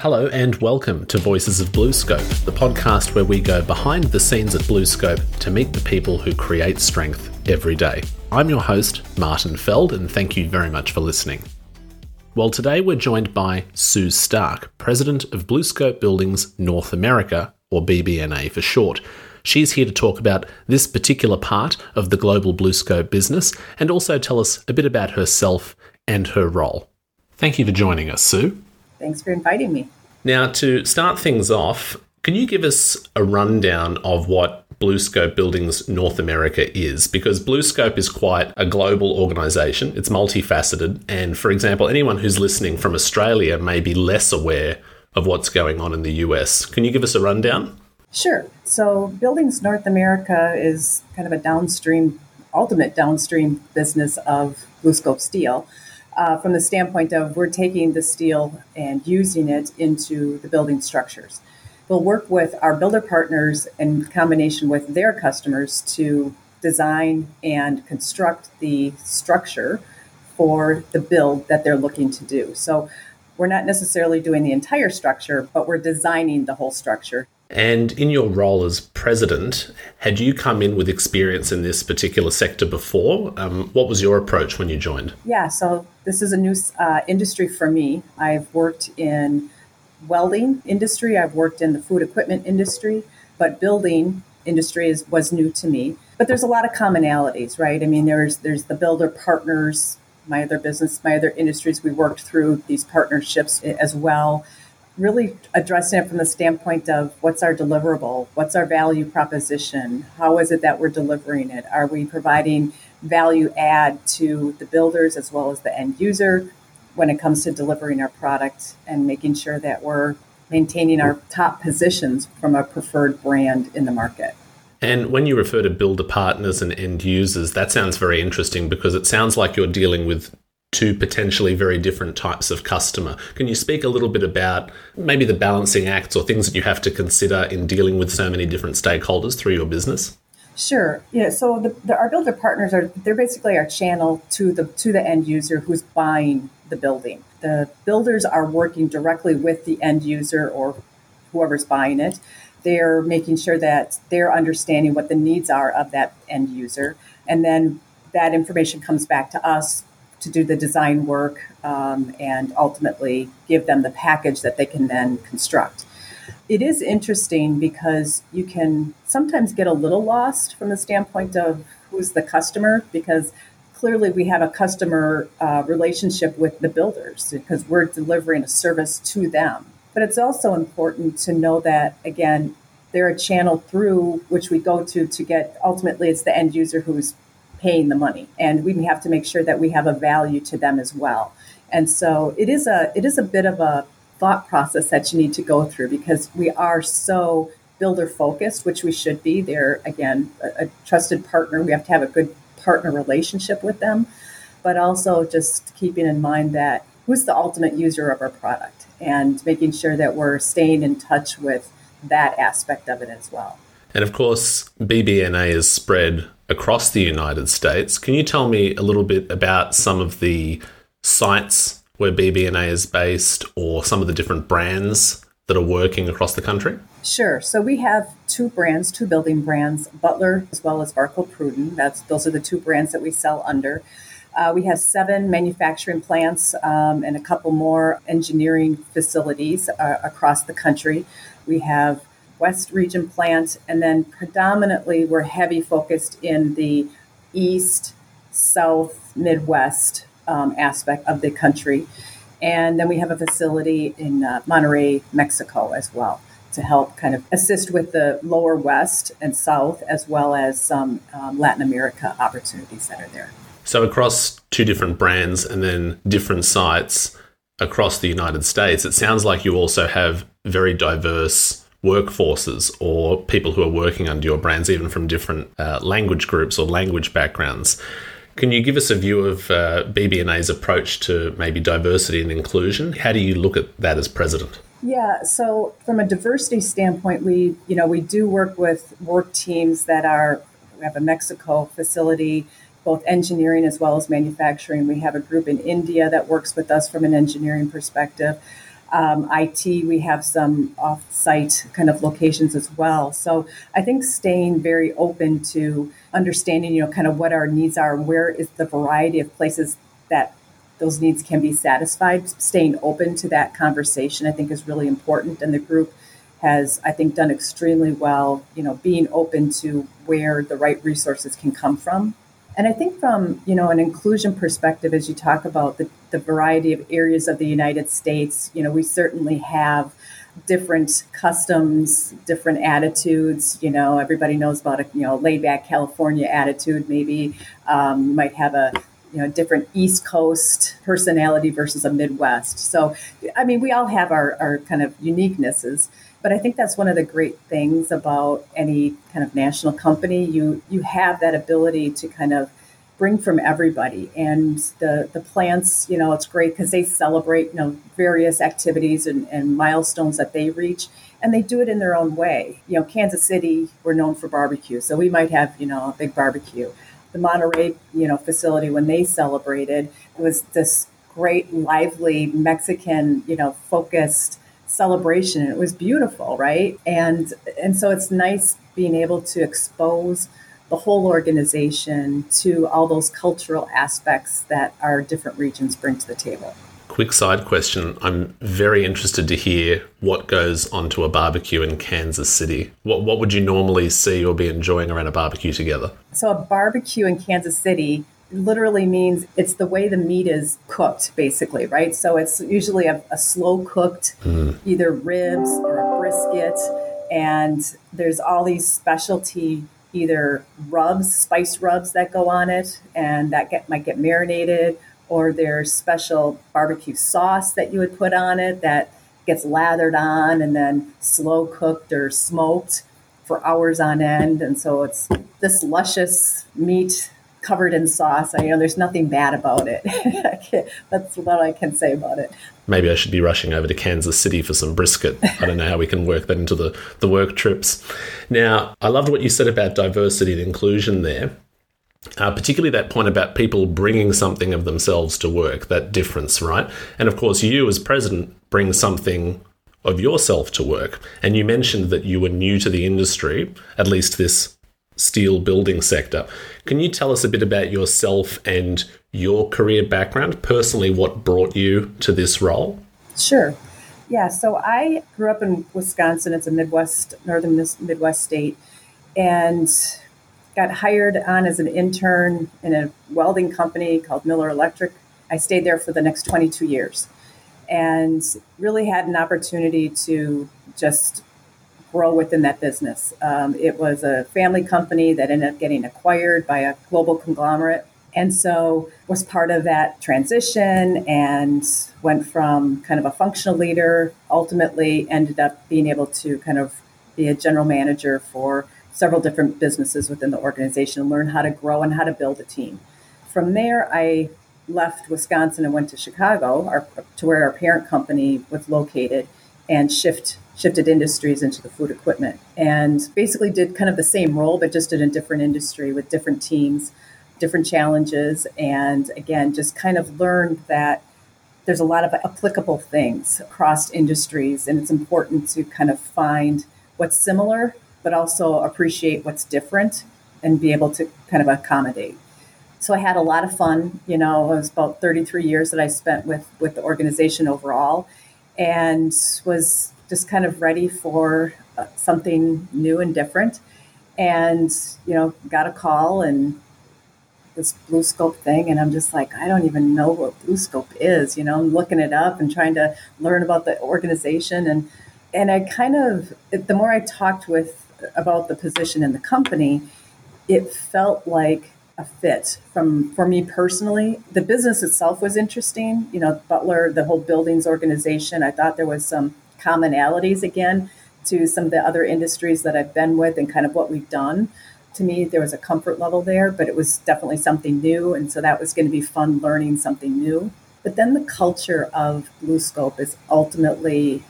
Hello and welcome to Voices of BlueScope, the podcast where we go behind the scenes at BlueScope to meet the people who create strength every day. I'm your host, Martin Feld, and thank you very much for listening. Well, today we're joined by Sue Stark, President of BlueScope Buildings North America, or BBNA for short. She's here to talk about this particular part of the global BlueScope business and also tell us a bit about herself and her role. Thank you for joining us, Sue. Thanks for inviting me. Now, to start things off, can you give us a rundown of what BlueScope Buildings North America is? Because BlueScope is quite a global organization, it's multifaceted. And for example, anyone who's listening from Australia may be less aware of what's going on in the US. Can you give us a rundown? Sure. So, Buildings North America is kind of a downstream, ultimate downstream business of BlueScope Steel uh, from the standpoint of we're taking the steel and using it into the building structures. We'll work with our builder partners in combination with their customers to design and construct the structure for the build that they're looking to do. So we're not necessarily doing the entire structure, but we're designing the whole structure. And in your role as president, had you come in with experience in this particular sector before? Um, what was your approach when you joined? Yeah, so this is a new uh, industry for me. I've worked in welding industry, I've worked in the food equipment industry, but building industry is, was new to me. But there's a lot of commonalities, right? I mean, there's there's the builder partners, my other business, my other industries. We worked through these partnerships as well really addressing it from the standpoint of what's our deliverable, what's our value proposition, how is it that we're delivering it? Are we providing value add to the builders as well as the end user when it comes to delivering our product and making sure that we're maintaining our top positions from a preferred brand in the market? And when you refer to builder partners and end users, that sounds very interesting because it sounds like you're dealing with two potentially very different types of customer. Can you speak a little bit about maybe the balancing acts or things that you have to consider in dealing with so many different stakeholders through your business? Sure. Yeah. So the, the, our builder partners are they're basically our channel to the to the end user who's buying the building. The builders are working directly with the end user or whoever's buying it. They're making sure that they're understanding what the needs are of that end user, and then that information comes back to us to do the design work um, and ultimately give them the package that they can then construct. It is interesting because you can sometimes get a little lost from the standpoint of who's the customer because clearly we have a customer uh, relationship with the builders because we're delivering a service to them. But it's also important to know that, again, they're a channel through which we go to to get ultimately it's the end user who's paying the money. And we have to make sure that we have a value to them as well. And so it is a it is a bit of a thought process that you need to go through because we are so builder focused which we should be. They're again a, a trusted partner. We have to have a good partner relationship with them but also just keeping in mind that who's the ultimate user of our product and making sure that we're staying in touch with that aspect of it as well. And of course bbna is spread across the United States. Can you tell me a little bit about some of the sites where BBNA is based or some of the different brands that are working across the country? Sure. So we have two brands, two building brands, Butler as well as Varco Pruden. That's those are the two brands that we sell under. Uh, we have seven manufacturing plants um, and a couple more engineering facilities uh, across the country. We have West Region plant, and then predominantly we're heavy focused in the East, South, Midwest um, aspect of the country. And then we have a facility in uh, Monterrey, Mexico as well to help kind of assist with the lower West and South, as well as some um, Latin America opportunities that are there. So, across two different brands and then different sites across the United States, it sounds like you also have very diverse workforces or people who are working under your brands, even from different uh, language groups or language backgrounds. Can you give us a view of uh, BBNA's approach to maybe diversity and inclusion? How do you look at that as president? Yeah, so from a diversity standpoint, we you know we do work with work teams that are we have a Mexico facility, both engineering as well as manufacturing. We have a group in India that works with us from an engineering perspective. Um, IT, we have some off-site kind of locations as well. So I think staying very open to understanding, you know, kind of what our needs are, where is the variety of places that those needs can be satisfied. Staying open to that conversation, I think, is really important. And the group has, I think, done extremely well, you know, being open to where the right resources can come from. And I think from, you know, an inclusion perspective, as you talk about the, the variety of areas of the United States, you know, we certainly have different customs, different attitudes. You know, everybody knows about a you know laid back California attitude. Maybe um, might have a you know different East Coast personality versus a Midwest. So, I mean, we all have our, our kind of uniquenesses. But I think that's one of the great things about any kind of national company. You you have that ability to kind of bring from everybody, and the the plants. You know, it's great because they celebrate you know various activities and, and milestones that they reach, and they do it in their own way. You know, Kansas City, we're known for barbecue, so we might have you know a big barbecue. The Monterrey, you know, facility when they celebrated it was this great, lively Mexican, you know, focused celebration. It was beautiful, right? And and so it's nice being able to expose the whole organization to all those cultural aspects that our different regions bring to the table. Quick side question. I'm very interested to hear what goes onto a barbecue in Kansas City. What, what would you normally see or be enjoying around a barbecue together? So, a barbecue in Kansas City literally means it's the way the meat is cooked, basically, right? So it's usually a, a slow cooked, mm. either ribs or a brisket, and there's all these specialty either rubs, spice rubs that go on it, and that get might get marinated, or there's special barbecue sauce that you would put on it that gets lathered on and then slow cooked or smoked for hours on end, and so it's this luscious meat covered in sauce. I you know there's nothing bad about it. That's what I can say about it. Maybe I should be rushing over to Kansas City for some brisket. I don't know how we can work that into the, the work trips. Now, I loved what you said about diversity and inclusion there. Uh, particularly that point about people bringing something of themselves to work, that difference, right? And of course, you as president bring something of yourself to work. And you mentioned that you were new to the industry, at least this steel building sector. Can you tell us a bit about yourself and your career background? Personally, what brought you to this role? Sure. Yeah, so I grew up in Wisconsin. It's a Midwest, northern Midwest state, and got hired on as an intern in a welding company called Miller Electric. I stayed there for the next 22 years and really had an opportunity to just grow within that business. Um, it was a family company that ended up getting acquired by a global conglomerate. And so was part of that transition and went from kind of a functional leader, ultimately ended up being able to kind of be a general manager for several different businesses within the organization learn how to grow and how to build a team. From there, I left Wisconsin and went to Chicago, our, to where our parent company was located, and shift shifted industries into the food equipment and basically did kind of the same role, but just in a different industry with different teams, different challenges. And again, just kind of learned that there's a lot of applicable things across industries, and it's important to kind of find what's similar, but also appreciate what's different and be able to kind of accommodate. So I had a lot of fun. You know, it was about 33 years that I spent with with the organization overall, and was just kind of ready for uh, something new and different. And, you know, got a call and this BlueScope thing. And I'm just like, I don't even know what BlueScope is. You know, I'm looking it up and trying to learn about the organization. And, and I kind of, the more I talked with about the position in the company, it felt like a fit from for me personally. The business itself was interesting. You know, Butler, the whole buildings organization. I thought there was some commonalities again to some of the other industries that I've been with and kind of what we've done. To me, there was a comfort level there, but it was definitely something new. And so that was going to be fun learning something new. But then the culture of BlueScope is ultimately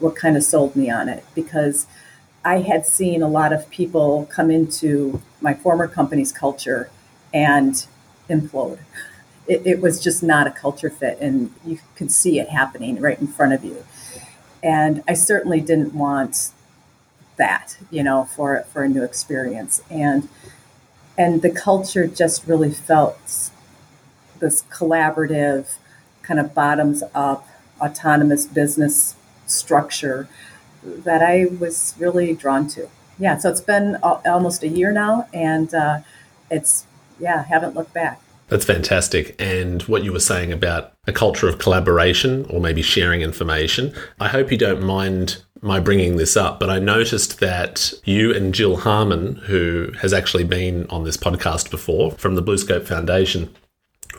what kind of sold me on it because I had seen a lot of people come into my former company's culture and implode it, it was just not a culture fit, and you could see it happening right in front of you. And I certainly didn't want that, you know, for for a new experience. And and the culture just really felt this collaborative, kind of bottoms up, autonomous business structure that I was really drawn to. Yeah, so it's been almost a year now, and uh, it's yeah, haven't looked back. That's fantastic. And what you were saying about a culture of collaboration or maybe sharing information, I hope you don't mind my bringing this up, but I noticed that you and Jill Harmon, who has actually been on this podcast before from the BlueScope Foundation,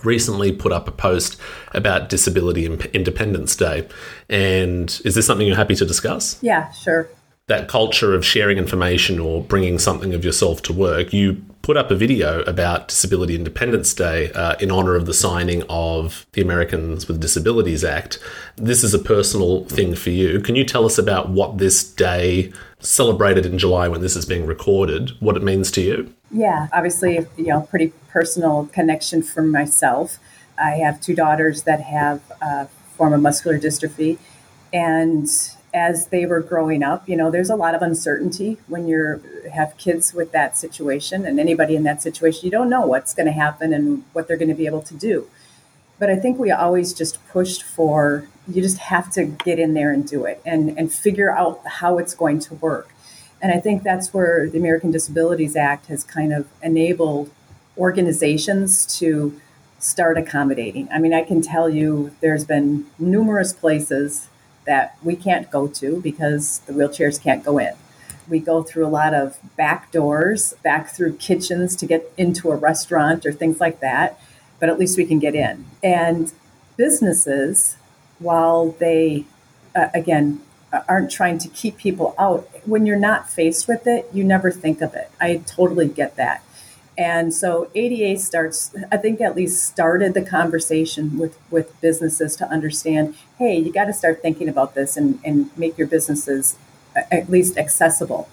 recently put up a post about Disability Independence Day. And is this something you're happy to discuss? Yeah, sure. That culture of sharing information or bringing something of yourself to work, you put up a video about Disability Independence Day uh, in honor of the signing of the Americans with Disabilities Act. This is a personal thing for you. Can you tell us about what this day, celebrated in July when this is being recorded, what it means to you? Yeah, obviously, you know, pretty personal connection for myself. I have two daughters that have a uh, form of muscular dystrophy, and as they were growing up, you know, there's a lot of uncertainty when you have kids with that situation and anybody in that situation. You don't know what's going to happen and what they're going to be able to do. But I think we always just pushed for you just have to get in there and do it and, and figure out how it's going to work. And I think that's where the American Disabilities Act has kind of enabled organizations to start accommodating. I mean, I can tell you there's been numerous places that we can't go to because the wheelchairs can't go in. We go through a lot of back doors, back through kitchens to get into a restaurant or things like that, but at least we can get in. And businesses, while they, uh, again, aren't trying to keep people out, when you're not faced with it, you never think of it. I totally get that. And so ADA starts, I think at least started the conversation with, with businesses to understand, hey, you got to start thinking about this and, and make your businesses at least accessible.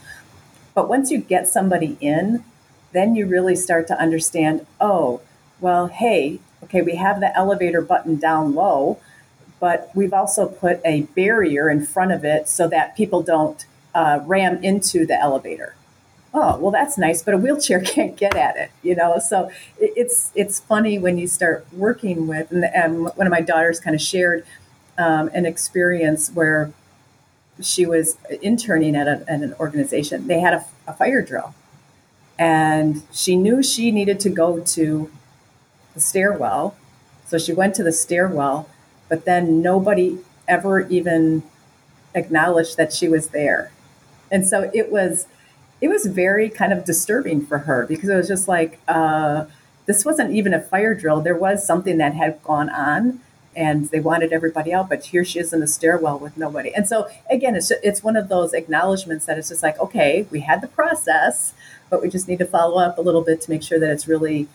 But once you get somebody in, then you really start to understand, oh, well, hey, okay, we have the elevator button down low, but we've also put a barrier in front of it so that people don't uh, ram into the elevator oh well that's nice but a wheelchair can't get at it you know? So it's it's funny when you start working with and, and one of my daughters kind of shared um, an experience where she was interning at, a, at an organization. They had a, a fire drill and she knew she needed to go to the stairwell so she went to the stairwell but then nobody ever even acknowledged that she was there. And so it was it was very kind of disturbing for her because it was just like uh, this wasn't even a fire drill. There was something that had gone on, and they wanted everybody out, but here she is in the stairwell with nobody. And so again, it's it's one of those acknowledgments that it's just like, okay, we had the process, but we just need to follow up a little bit to make sure that it's really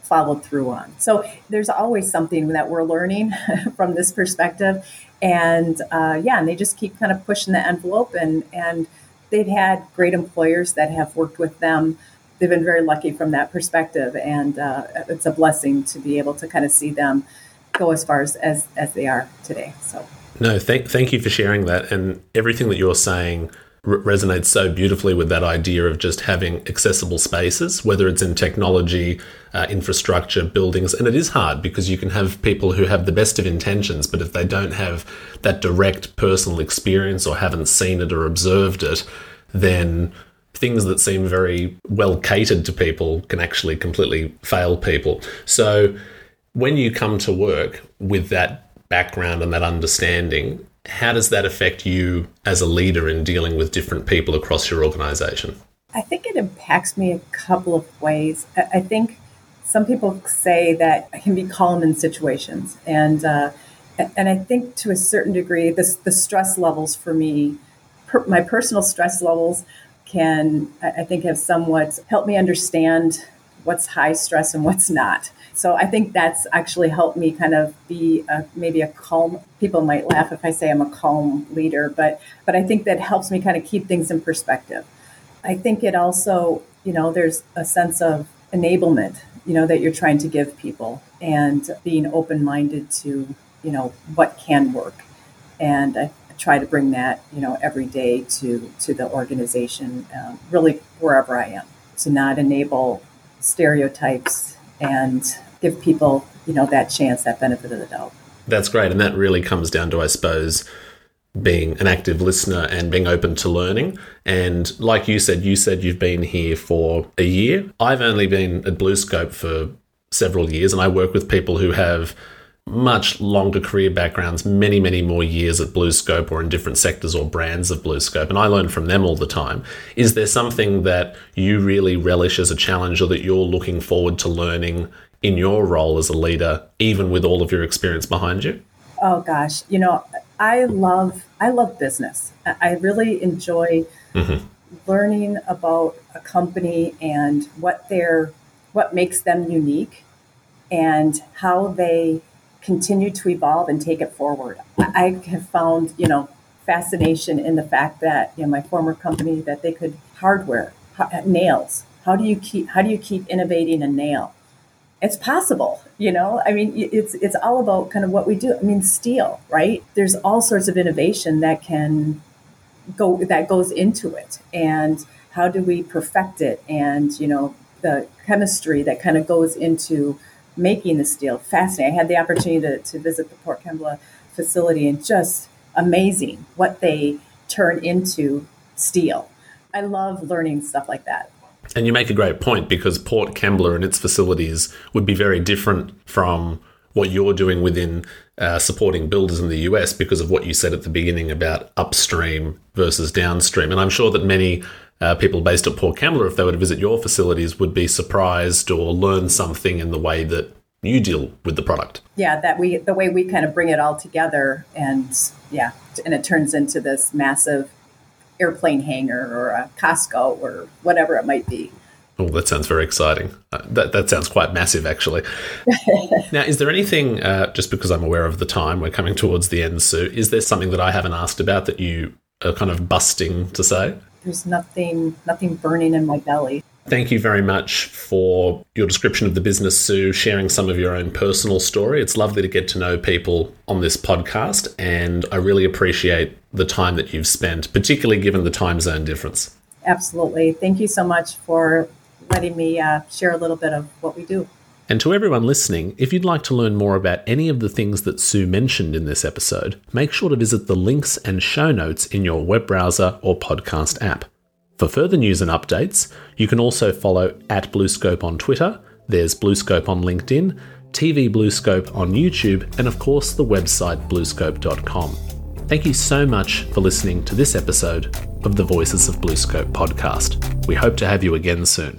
followed through on. So there's always something that we're learning from this perspective, and uh, yeah, and they just keep kind of pushing the envelope and and they've had great employers that have worked with them. They've been very lucky from that perspective, and uh, it's a blessing to be able to kind of see them go as far as, as, as they are today. So, no, thank thank you for sharing that, and everything that you're saying resonates so beautifully with that idea of just having accessible spaces, whether it's in technology, uh, infrastructure, buildings. And it is hard because you can have people who have the best of intentions, but if they don't have that direct personal experience or haven't seen it or observed it, then things that seem very well catered to people can actually completely fail people. So when you come to work with that background and that understanding, how does that affect you as a leader in dealing with different people across your organization? I think it impacts me a couple of ways. I think some people say that I can be calm in situations, and uh, and I think to a certain degree, the stress levels for me, per, my personal stress levels, can I think have somewhat helped me understand what's high stress and what's not. So I think that's actually helped me kind of be a, maybe a calm. People might laugh if I say I'm a calm leader, but but I think that helps me kind of keep things in perspective. I think it also you know, there's a sense of enablement, you know, that you're trying to give people and being open minded to, you know, what can work. And I try to bring that, you know, every day to, to the organization, um, really wherever I am, to not enable stereotypes and give people, you know, that chance, that benefit of the doubt. That's great. And that really comes down to, I suppose, being an active listener and being open to learning. And like you said, you said you've been here for a year. I've only been at BlueScope for several years, and I work with people who have much longer career backgrounds, many, many more years at BlueScope or in different sectors or brands of BlueScope, and I learn from them all the time. Is there something that you really relish as a challenge or that you're looking forward to learning in your role as a leader, even with all of your experience behind you? Oh gosh, you know, I love I love business. I really enjoy mm-hmm. learning about a company and what their what makes them unique and how they continue to evolve and take it forward. I have found, you know, fascination in the fact that, you know, my former company that they could hardware, nails. How do you keep how do you keep innovating a nail? It's possible you know? I mean it's it's all about kind of what we do. I mean steel right? There's all sorts of innovation that can go that goes into it. And how do we perfect it? And you know the chemistry that kind of goes into making the steel. Fascinating. I had the opportunity to, to visit the port kembla facility and just amazing what they turn into steel. I love learning stuff like that and you make a great point because Port Kembla and its facilities would be very different from what you're doing within uh, supporting builders in the US because of what you said at the beginning about upstream versus downstream. And I'm sure that many uh, people based at Port Kembla, if they were to visit your facilities, would be surprised or learn something in the way that you deal with the product. Yeah, that we the way we kind of bring it all together, and yeah, and it turns into this massive airplane hangar or a Costco or whatever it might be. Oh, that sounds very exciting. Uh, that, that sounds quite massive, actually. now, is there anything, uh, just because I'm aware of the time, we're coming towards the end, Sue, is there something that I haven't asked about that you are kind of busting to say? There's nothing, nothing burning in my belly. Thank you very much for your description of the business, Sue, sharing some of your own personal story. It's lovely to get to know people on this podcast, and I really appreciate the time that you've spent, particularly given the time zone difference. Absolutely. Thank you so much for letting me uh, share a little bit of what we do. And to everyone listening, if you'd like to learn more about any of the things that Sue mentioned in this episode, make sure to visit the links and show notes in your web browser or podcast app. For further news and updates, you can also follow at BlueScope on Twitter, there's BlueScope on LinkedIn, TV BlueScope on YouTube, and of course the website bluescope.com. Thank you so much for listening to this episode of the Voices of BlueScope podcast. We hope to have you again soon.